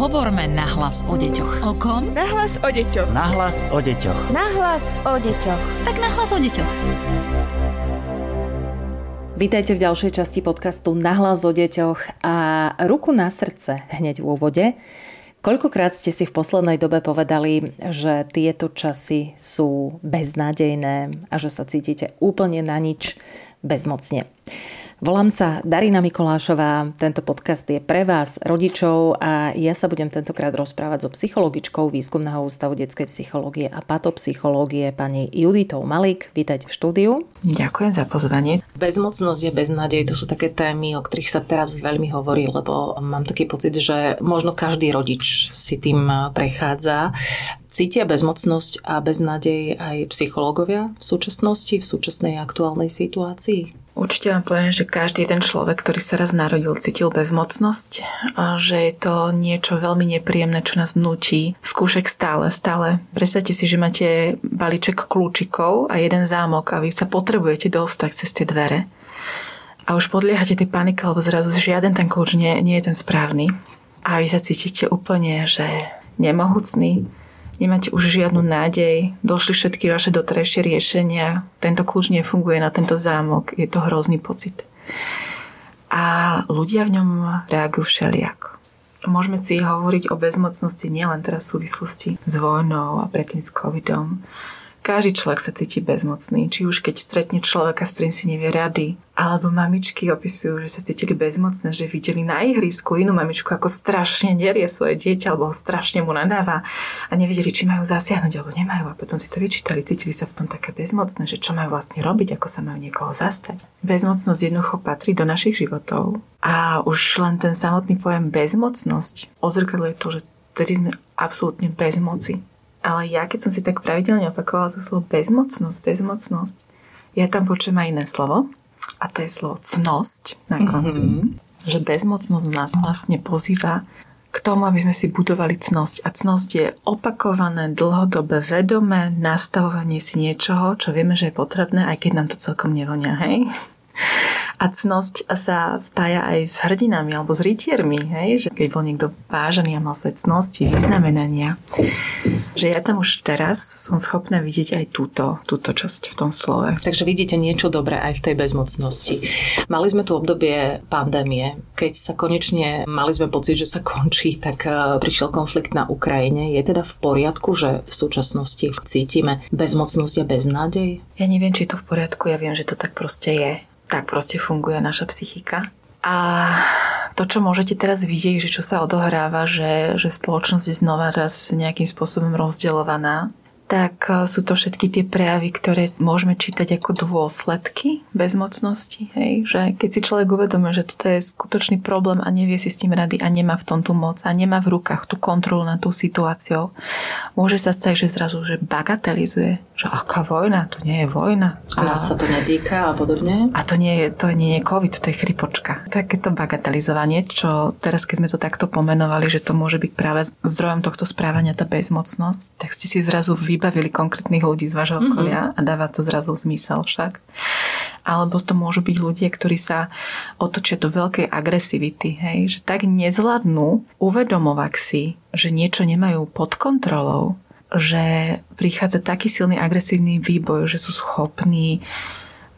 Hovorme nahlas o deťoch. O kom? Nahlas o deťoch. Nahlas o deťoch. Nahlas o deťoch. Tak nahlas o deťoch. Vítajte v ďalšej časti podcastu Nahlas o deťoch a ruku na srdce hneď v úvode. Koľkokrát ste si v poslednej dobe povedali, že tieto časy sú beznádejné a že sa cítite úplne na nič bezmocne. Volám sa Darina Mikolášová, tento podcast je pre vás, rodičov a ja sa budem tentokrát rozprávať so psychologičkou Výskumného ústavu detskej psychológie a patopsychológie pani Juditou Malik. Vítajte v štúdiu. Ďakujem za pozvanie. Bezmocnosť je beznádej, to sú také témy, o ktorých sa teraz veľmi hovorí, lebo mám taký pocit, že možno každý rodič si tým prechádza. Cítia bezmocnosť a beznádej aj psychológovia v súčasnosti, v súčasnej aktuálnej situácii? Určite vám poviem, že každý ten človek, ktorý sa raz narodil, cítil bezmocnosť že je to niečo veľmi nepríjemné, čo nás nutí skúšek stále, stále. Predstavte si, že máte balíček kľúčikov a jeden zámok a vy sa potrebujete dostať cez tie dvere. A už podliehate tej panike, lebo zrazu žiaden ten kľúč nie, nie je ten správny. A vy sa cítite úplne, že nemohúcný, nemáte už žiadnu nádej, došli všetky vaše doterajšie riešenia, tento kľúč nefunguje na tento zámok, je to hrozný pocit. A ľudia v ňom reagujú všelijako. Môžeme si hovoriť o bezmocnosti nielen teraz v súvislosti s vojnou a predtým s covidom, každý človek sa cíti bezmocný, či už keď stretne človeka, s ktorým si nevie rady, alebo mamičky opisujú, že sa cítili bezmocné, že videli na ihrisku inú mamičku, ako strašne nerie svoje dieťa, alebo ho strašne mu nadáva a nevedeli, či majú zasiahnuť alebo nemajú. A potom si to vyčítali, cítili sa v tom také bezmocné, že čo majú vlastne robiť, ako sa majú niekoho zastať. Bezmocnosť jednoducho patrí do našich životov. A už len ten samotný pojem bezmocnosť ozrkadluje to, že vtedy sme absolútne bez moci. Ale ja, keď som si tak pravidelne opakovala to slovo bezmocnosť, bezmocnosť, ja tam počujem aj iné slovo. A to je slovo cnosť na konci. Mm-hmm. Že bezmocnosť nás vlastne pozýva k tomu, aby sme si budovali cnosť. A cnosť je opakované, dlhodobé, vedomé nastavovanie si niečoho, čo vieme, že je potrebné, aj keď nám to celkom nevonia, hej? A cnosť sa spája aj s hrdinami alebo s rytiermi, hej? že keď bol niekto vážený a mal svoje cnosti, vyznamenania, že ja tam už teraz som schopná vidieť aj túto, túto časť v tom slove. Takže vidíte niečo dobré aj v tej bezmocnosti. Mali sme tu obdobie pandémie, keď sa konečne mali sme pocit, že sa končí, tak e, prišiel konflikt na Ukrajine. Je teda v poriadku, že v súčasnosti cítime bezmocnosť a beznádej? Ja neviem, či je to v poriadku, ja viem, že to tak proste je tak proste funguje naša psychika. A to, čo môžete teraz vidieť, že čo sa odohráva, že, že spoločnosť je znova raz nejakým spôsobom rozdeľovaná, tak e, sú to všetky tie prejavy, ktoré môžeme čítať ako dôsledky bezmocnosti. Hej? Že keď si človek uvedomí, že toto je skutočný problém a nevie si s tým rady a nemá v tom tú moc a nemá v rukách tú kontrolu nad tú situáciou, môže sa stať, že zrazu že bagatelizuje, že aká vojna, to nie je vojna. A nás sa to netýka a podobne. A to nie je, to nie je COVID, to je chrypočka. Takéto bagatelizovanie, čo teraz, keď sme to takto pomenovali, že to môže byť práve zdrojom tohto správania tá bezmocnosť, tak ste si zrazu vy vybavili konkrétnych ľudí z vášho mhm. okolia mm-hmm. a dáva to zrazu zmysel však. Alebo to môžu byť ľudia, ktorí sa otočia do veľkej agresivity, hej, že tak nezvládnu uvedomovať si, že niečo nemajú pod kontrolou, že prichádza taký silný agresívny výboj, že sú schopní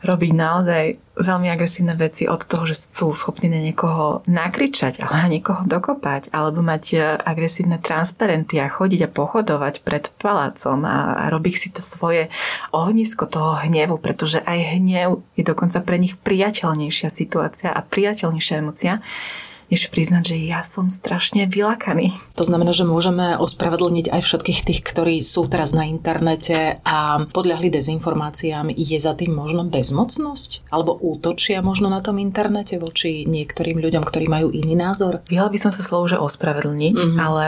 robiť naozaj veľmi agresívne veci od toho, že sú schopní na niekoho nakričať, ale na niekoho dokopať, alebo mať e, agresívne transparenty a chodiť a pochodovať pred palácom a, a robiť si to svoje ohnisko toho hnevu, pretože aj hnev je dokonca pre nich priateľnejšia situácia a priateľnejšia emocia, než priznať, že ja som strašne vylakaný. To znamená, že môžeme ospravedlniť aj všetkých tých, ktorí sú teraz na internete a podľahli dezinformáciám. Je za tým možno bezmocnosť? Alebo útočia možno na tom internete voči niektorým ľuďom, ktorí majú iný názor? Vyhla by som sa slovo, že ospravedlniť, mm-hmm. ale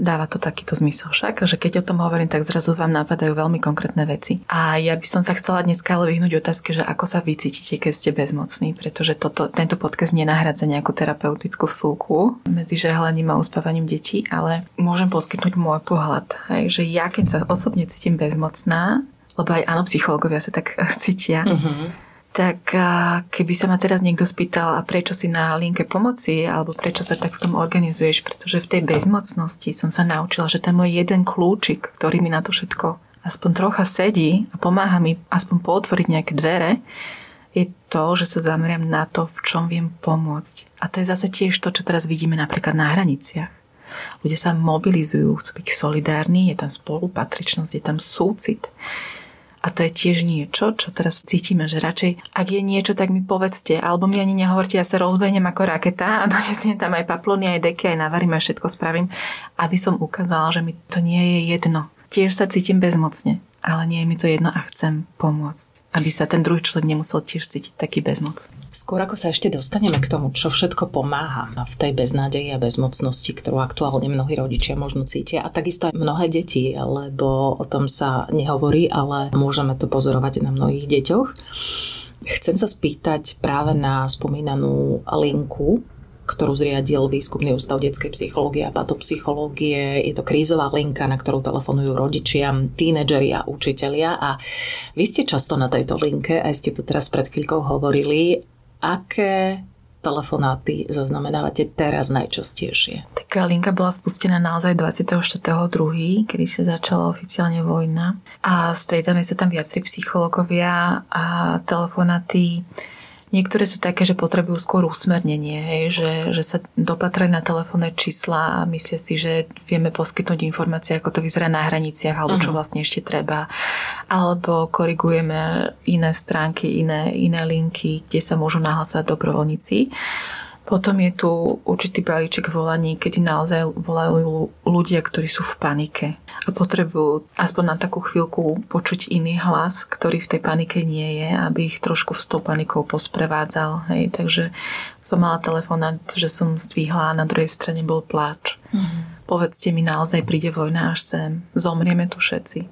dáva to takýto zmysel však, že keď o tom hovorím, tak zrazu vám napadajú veľmi konkrétne veci. A ja by som sa chcela dneska ale vyhnúť otázke, že ako sa vycítite, keď ste bezmocní, pretože toto, tento podcast nenahradza nejakú terapeutickú vsúku medzi žehlením a uspávaním detí, ale môžem poskytnúť môj pohľad. Hej, že ja keď sa osobne cítim bezmocná, lebo aj áno, psychológovia sa tak cítia, mm-hmm. tak keby sa ma teraz niekto spýtal, a prečo si na linke pomoci, alebo prečo sa tak v tom organizuješ, pretože v tej bezmocnosti som sa naučila, že ten môj jeden kľúčik, ktorý mi na to všetko aspoň trocha sedí a pomáha mi aspoň pootvoriť nejaké dvere, je to, že sa zameriam na to, v čom viem pomôcť. A to je zase tiež to, čo teraz vidíme napríklad na hraniciach. Ľudia sa mobilizujú, chcú byť solidárni, je tam spolupatričnosť, je tam súcit. A to je tiež niečo, čo teraz cítime, že radšej, ak je niečo, tak mi povedzte, alebo mi ani nehovorte, ja sa rozbehnem ako raketa a donesiem tam aj paplony, aj deky, aj navarím, aj všetko spravím, aby som ukázala, že mi to nie je jedno. Tiež sa cítim bezmocne, ale nie je mi to jedno a chcem pomôcť aby sa ten druhý človek nemusel tiež cítiť taký bezmoc. Skôr ako sa ešte dostaneme k tomu, čo všetko pomáha v tej beznádeji a bezmocnosti, ktorú aktuálne mnohí rodičia možno cítia a takisto aj mnohé deti, lebo o tom sa nehovorí, ale môžeme to pozorovať na mnohých deťoch. Chcem sa spýtať práve na spomínanú linku ktorú zriadil Výskumný ústav detskej psychológie a patopsychológie. Je to krízová linka, na ktorú telefonujú rodičia, tínedžeri a učitelia. A vy ste často na tejto linke, aj ste tu teraz pred chvíľkou hovorili, aké telefonáty zaznamenávate teraz najčastejšie? Taká linka bola spustená naozaj 24.2., kedy sa začala oficiálne vojna a striedame sa tam viacerí psychológovia a telefonáty Niektoré sú také, že potrebujú skôr usmernenie, hej, že, že sa dopatrajú na telefónne čísla a myslia si, že vieme poskytnúť informácie, ako to vyzerá na hraniciach, alebo čo mhm. vlastne ešte treba. Alebo korigujeme iné stránky, iné, iné linky, kde sa môžu nahlasať dobrovoľníci. Potom je tu určitý balíček volaní, kedy naozaj volajú ľudia, ktorí sú v panike a potrebujú aspoň na takú chvíľku počuť iný hlas, ktorý v tej panike nie je, aby ich trošku s tou panikou posprevádzal. Hej. Takže som mala telefonát, že som zdvihla a na druhej strane bol pláč. Mm-hmm. Povedzte mi, naozaj príde vojna až sem. Zomrieme tu všetci.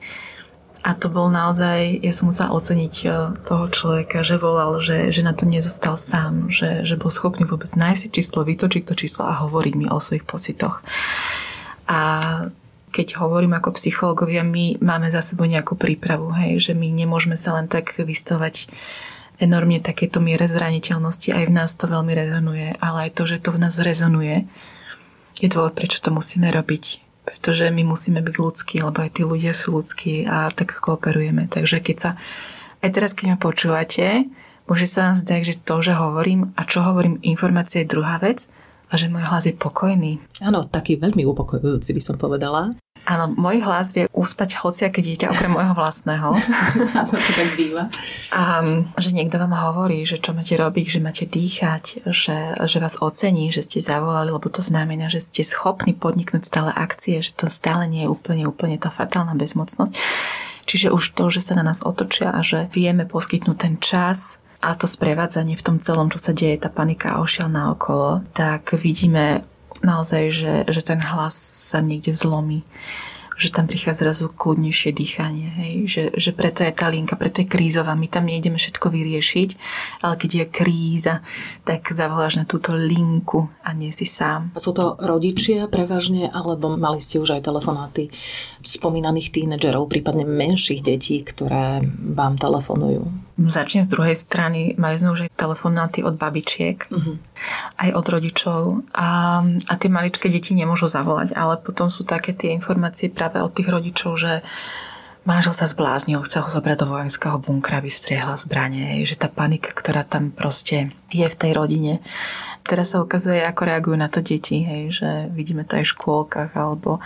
A to bol naozaj, ja som musela oceniť e, toho človeka, že volal, že, že na to nezostal sám, že, že bol schopný vôbec nájsť číslo, vytočiť to číslo a hovoriť mi o svojich pocitoch. A keď hovorím ako psychológovia, my máme za sebou nejakú prípravu, hej, že my nemôžeme sa len tak vystavať enormne takéto miere zraniteľnosti, aj v nás to veľmi rezonuje, ale aj to, že to v nás rezonuje, je dôvod, prečo to musíme robiť pretože my musíme byť ľudskí, lebo aj tí ľudia sú ľudskí a tak kooperujeme. Takže keď sa, aj teraz keď ma počúvate, môže sa vám zdať, že to, že hovorím a čo hovorím, informácia je druhá vec a že môj hlas je pokojný. Áno, taký veľmi upokojujúci by som povedala. Áno, môj hlas vie uspať hociaké dieťa okrem môjho vlastného. Áno, to tak býva. A že niekto vám hovorí, že čo máte robiť, že máte dýchať, že, že vás ocení, že ste zavolali, lebo to znamená, že ste schopní podniknúť stále akcie, že to stále nie je úplne, úplne tá fatálna bezmocnosť. Čiže už to, že sa na nás otočia a že vieme poskytnúť ten čas, a to sprevádzanie v tom celom, čo sa deje, tá panika a ošiel naokolo, tak vidíme naozaj, že, že ten hlas sa niekde zlomí že tam prichádza zrazu kľudnejšie dýchanie. Hej? Že, že preto je tá linka, preto je krízová. My tam nejdeme všetko vyriešiť, ale keď je kríza, tak zavoláš na túto linku a nie si sám. Sú to rodičia prevažne, alebo mali ste už aj telefonáty spomínaných tínedžerov, prípadne menších detí, ktoré vám telefonujú? Začne z druhej strany, mali sme už aj telefonáty od babičiek, uh-huh. aj od rodičov a, a tie maličké deti nemôžu zavolať, ale potom sú také tie informácie práve od tých rodičov, že manžel sa zbláznil, chce ho zobrať do vojenského bunkra, vystriehla zbranie, že tá panika, ktorá tam proste je v tej rodine. Teraz sa ukazuje, ako reagujú na to deti, hej, že vidíme to aj v škôlkach, alebo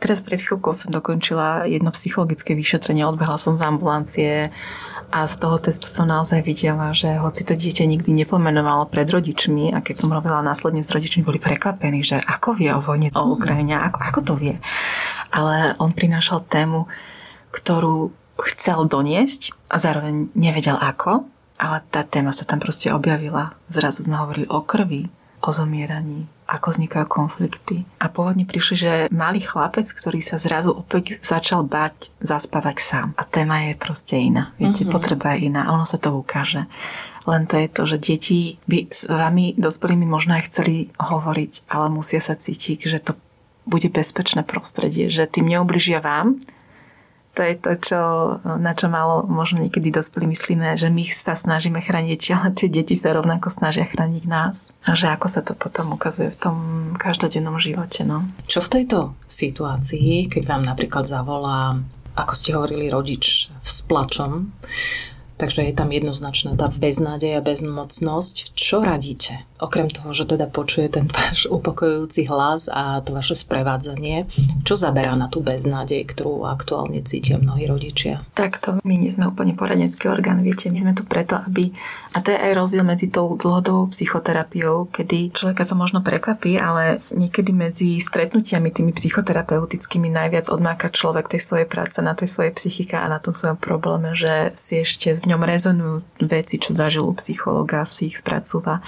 Teraz pred chvíľkou som dokončila jedno psychologické vyšetrenie, odbehla som z ambulancie a z toho testu som naozaj videla, že hoci to dieťa nikdy nepomenovalo pred rodičmi a keď som robila následne s rodičmi, boli prekvapení, že ako vie o vojne o Ukrajine, ako, ako to vie. Ale on prinášal tému, ktorú chcel doniesť a zároveň nevedel ako, ale tá téma sa tam proste objavila. Zrazu sme hovorili o krvi, o zomieraní, ako vznikajú konflikty. A pôvodne prišli, že malý chlapec, ktorý sa zrazu opäť začal bať zaspávať sám. A téma je proste iná. Viete, mm-hmm. potreba je iná ono sa to ukáže. Len to je to, že deti by s vami, dospelými, možno aj chceli hovoriť, ale musia sa cítiť, že to bude bezpečné prostredie, že tým neubližia vám, To je to, čo, na čo malo možno niekedy dospelí myslíme, že my sa snažíme chrániť ale tie deti sa rovnako snažia chrániť nás. A že ako sa to potom ukazuje v tom každodennom živote. No. Čo v tejto situácii, keď vám napríklad zavolá, ako ste hovorili, rodič s plačom, takže je tam jednoznačná tá beznádej a bezmocnosť. Čo radíte? okrem toho, že teda počuje ten váš upokojujúci hlas a to vaše sprevádzanie, čo zaberá na tú beznádej, ktorú aktuálne cítia mnohí rodičia? Takto, my nie sme úplne poradenský orgán, viete, my sme tu preto, aby, a to je aj rozdiel medzi tou dlhodobou psychoterapiou, kedy človeka to možno prekvapí, ale niekedy medzi stretnutiami tými psychoterapeutickými najviac odmáka človek tej svojej práce na tej svojej psychike a na tom svojom probléme, že si ešte v ňom rezonujú veci, čo zažil u psychologa, si ich spracúva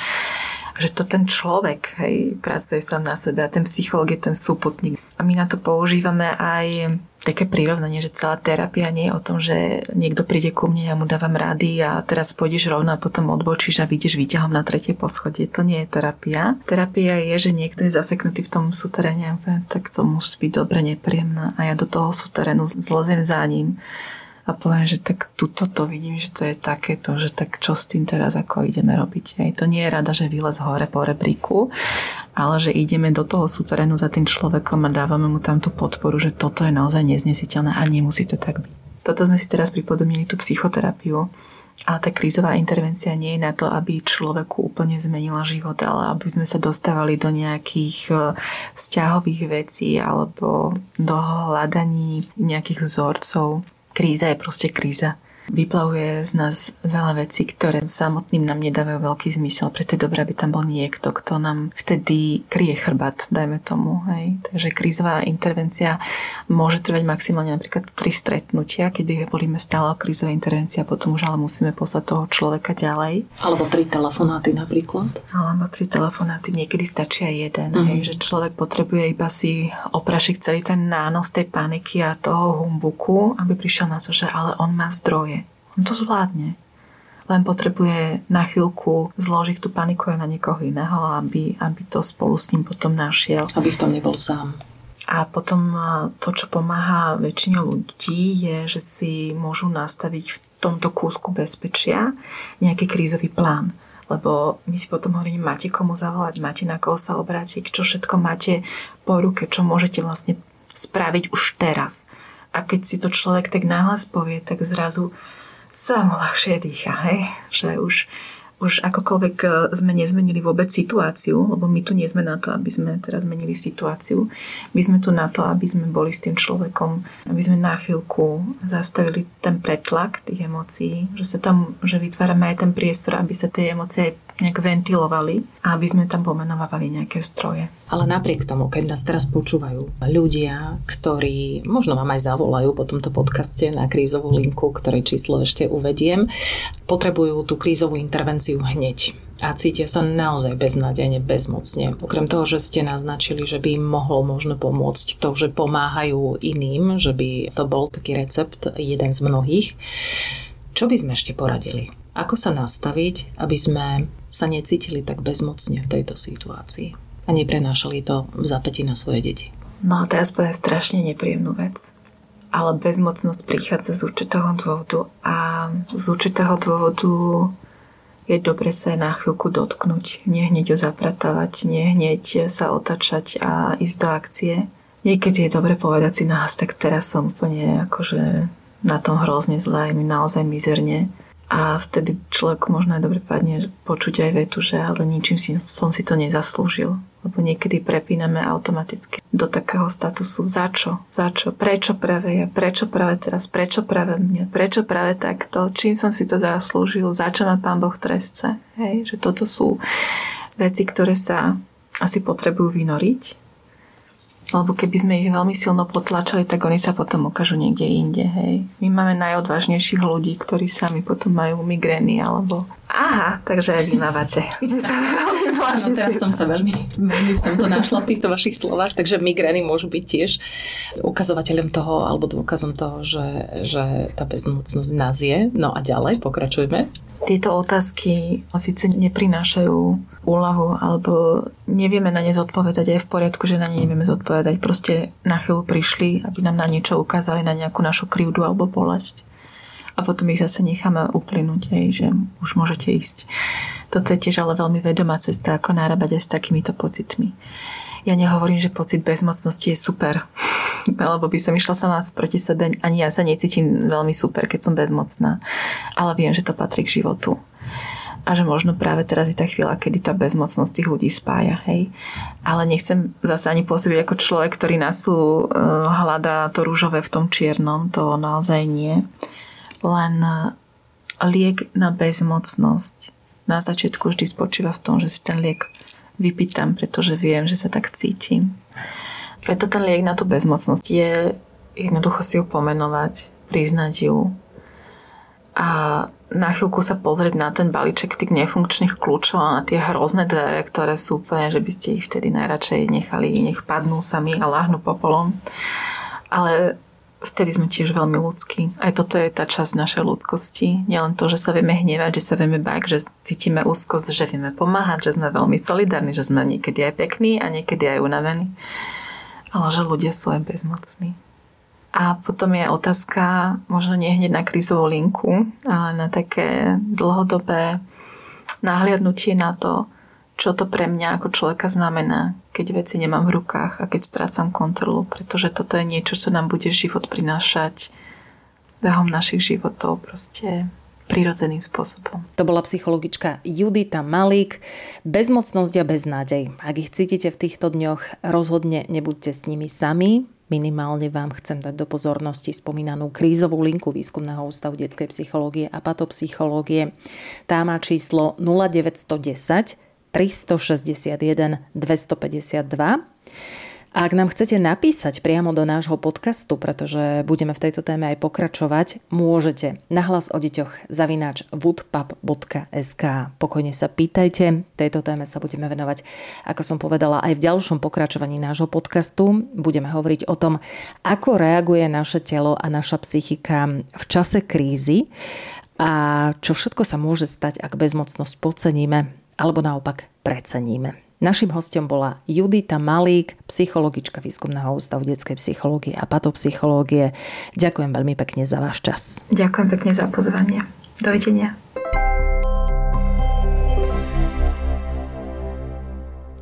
že to ten človek hej, pracuje sám na sebe a ten psychológ je ten súputník. A my na to používame aj také prirovnanie, že celá terapia nie je o tom, že niekto príde ku mne, ja mu dávam rady a teraz pôjdeš rovno a potom odbočíš a vidíš výťahom na tretie poschodie. To nie je terapia. Terapia je, že niekto je zaseknutý v tom súteréne, tak to musí byť dobre nepríjemné a ja do toho súterénu zlezem za ním a poviem, že tak tuto to vidím, že to je takéto, že tak čo s tým teraz ako ideme robiť. Hej. To nie je rada, že vylez hore po rebríku, ale že ideme do toho súterénu za tým človekom a dávame mu tam tú podporu, že toto je naozaj neznesiteľné a nemusí to tak byť. Toto sme si teraz pripodobnili tú psychoterapiu. Ale tá krízová intervencia nie je na to, aby človeku úplne zmenila život, ale aby sme sa dostávali do nejakých e, vzťahových vecí alebo do hľadaní nejakých vzorcov kríza je proste kríza vyplavuje z nás veľa vecí, ktoré samotným nám nedávajú veľký zmysel. Preto je dobré, aby tam bol niekto, kto nám vtedy kryje chrbat, dajme tomu. Hej. Takže krízová intervencia môže trvať maximálne napríklad tri stretnutia, kedy volíme stále o krízovej intervencii a potom už ale musíme poslať toho človeka ďalej. Alebo tri telefonáty napríklad. Alebo tri telefonáty, niekedy stačí aj jeden. Mm-hmm. Hej, že človek potrebuje iba si oprašiť celý ten nános tej paniky a toho humbuku, aby prišiel na to, že ale on má zdroje on to zvládne. Len potrebuje na chvíľku zložiť tú paniku aj na niekoho iného, aby, aby to spolu s ním potom našiel. Aby v tom nebol sám. A potom to, čo pomáha väčšine ľudí, je, že si môžu nastaviť v tomto kúsku bezpečia nejaký krízový plán. Lebo my si potom hovoríme, máte komu zavolať, máte na koho sa obrátiť, čo všetko máte po ruke, čo môžete vlastne spraviť už teraz. A keď si to človek tak náhlas povie, tak zrazu sa mu ľahšie dýcha, hej? Že už, už akokoľvek e, sme nezmenili vôbec situáciu, lebo my tu nie sme na to, aby sme teraz zmenili situáciu. My sme tu na to, aby sme boli s tým človekom, aby sme na chvíľku zastavili ten pretlak tých emócií, že sa tam, že vytvárame aj ten priestor, aby sa tie emócie nejak ventilovali a aby sme tam pomenovali nejaké stroje. Ale napriek tomu, keď nás teraz počúvajú ľudia, ktorí možno vám aj zavolajú po tomto podcaste na krízovú linku, ktoré číslo ešte uvediem, potrebujú tú krízovú intervenciu hneď a cítia sa naozaj beznádejne, bezmocne. Okrem toho, že ste naznačili, že by im mohlo možno pomôcť to, že pomáhajú iným, že by to bol taký recept, jeden z mnohých. Čo by sme ešte poradili? Ako sa nastaviť, aby sme sa necítili tak bezmocne v tejto situácii a neprenášali to v zapäti na svoje deti? No a teraz poviem strašne nepríjemnú vec. Ale bezmocnosť prichádza z určitého dôvodu a z určitého dôvodu je dobre sa na chvíľku dotknúť, nehneď ho zapratávať, nehneď sa otačať a ísť do akcie. Niekedy je dobre povedať si nahlas, tak teraz som úplne akože na tom hrozne zle, mi naozaj mizerne a vtedy človeku možno aj dobre padne počuť aj vetu, že ale ničím si, som si to nezaslúžil. Lebo niekedy prepíname automaticky do takého statusu za čo, za čo, prečo práve ja, prečo práve teraz, prečo práve mne, prečo práve takto, čím som si to zaslúžil, za čo ma Pán Boh trestce. Hej, že toto sú veci, ktoré sa asi potrebujú vynoriť lebo keby sme ich veľmi silno potlačali, tak oni sa potom ukážu niekde inde. Hej. My máme najodvážnejších ľudí, ktorí sami potom majú migrény alebo Aha, takže aj vy mávate. no, teraz som sa veľmi, veľmi v tomto našla v týchto vašich slovách, takže migrény môžu byť tiež ukazovateľom toho alebo dôkazom toho, že, že tá bezmocnosť nás je. No a ďalej, pokračujme. Tieto otázky síce neprinášajú úlahu alebo nevieme na ne zodpovedať, aj v poriadku, že na ne nevieme zodpovedať. Proste na chvíľu prišli, aby nám na niečo ukázali, na nejakú našu krivdu alebo bolesť. A potom ich zase necháme uplynúť, aj, že už môžete ísť. Toto je tiež ale veľmi vedomá cesta, ako nárábať aj s takýmito pocitmi. Ja nehovorím, že pocit bezmocnosti je super, alebo by som išla sama proti sebe, ani ja sa necítim veľmi super, keď som bezmocná, ale viem, že to patrí k životu a že možno práve teraz je tá chvíľa, kedy tá bezmocnosť tých ľudí spája, hej. Ale nechcem zase ani pôsobiť ako človek, ktorý nás tu uh, hľadá to rúžové v tom čiernom, to naozaj nie. Len uh, liek na bezmocnosť na začiatku vždy spočíva v tom, že si ten liek vypýtam, pretože viem, že sa tak cítim. Preto ten liek na tú bezmocnosť je jednoducho si ju pomenovať, priznať ju a na chvíľku sa pozrieť na ten balíček tých nefunkčných kľúčov a na tie hrozné dvere, ktoré sú úplne, že by ste ich vtedy najradšej nechali, nech padnú sami a láhnu popolom. Ale vtedy sme tiež veľmi ľudskí. Aj toto je tá časť našej ľudskosti. Nielen to, že sa vieme hnevať, že sa vieme bať, že cítime úzkosť, že vieme pomáhať, že sme veľmi solidárni, že sme niekedy aj pekní a niekedy aj unavení. Ale že ľudia sú aj bezmocní. A potom je otázka, možno nie hneď na krízovú linku, ale na také dlhodobé nahliadnutie na to, čo to pre mňa ako človeka znamená, keď veci nemám v rukách a keď strácam kontrolu, pretože toto je niečo, čo nám bude život prinášať behom našich životov proste prirodzeným spôsobom. To bola psychologička Judita Malík. Bezmocnosť a beznádej. Ak ich cítite v týchto dňoch, rozhodne nebuďte s nimi sami. Minimálne vám chcem dať do pozornosti spomínanú krízovú linku Výskumného ústavu detskej psychológie a patopsychológie. Tá má číslo 0910 361 252. A ak nám chcete napísať priamo do nášho podcastu, pretože budeme v tejto téme aj pokračovať, môžete nahlas o deťoch zavináč woodpub.sk. Pokojne sa pýtajte, tejto téme sa budeme venovať, ako som povedala, aj v ďalšom pokračovaní nášho podcastu. Budeme hovoriť o tom, ako reaguje naše telo a naša psychika v čase krízy a čo všetko sa môže stať, ak bezmocnosť podceníme alebo naopak preceníme. Našim hostom bola Judita Malík, psychologička Výskumného ústavu detskej psychológie a patopsychológie. Ďakujem veľmi pekne za váš čas. Ďakujem pekne za pozvanie. Dovidenia.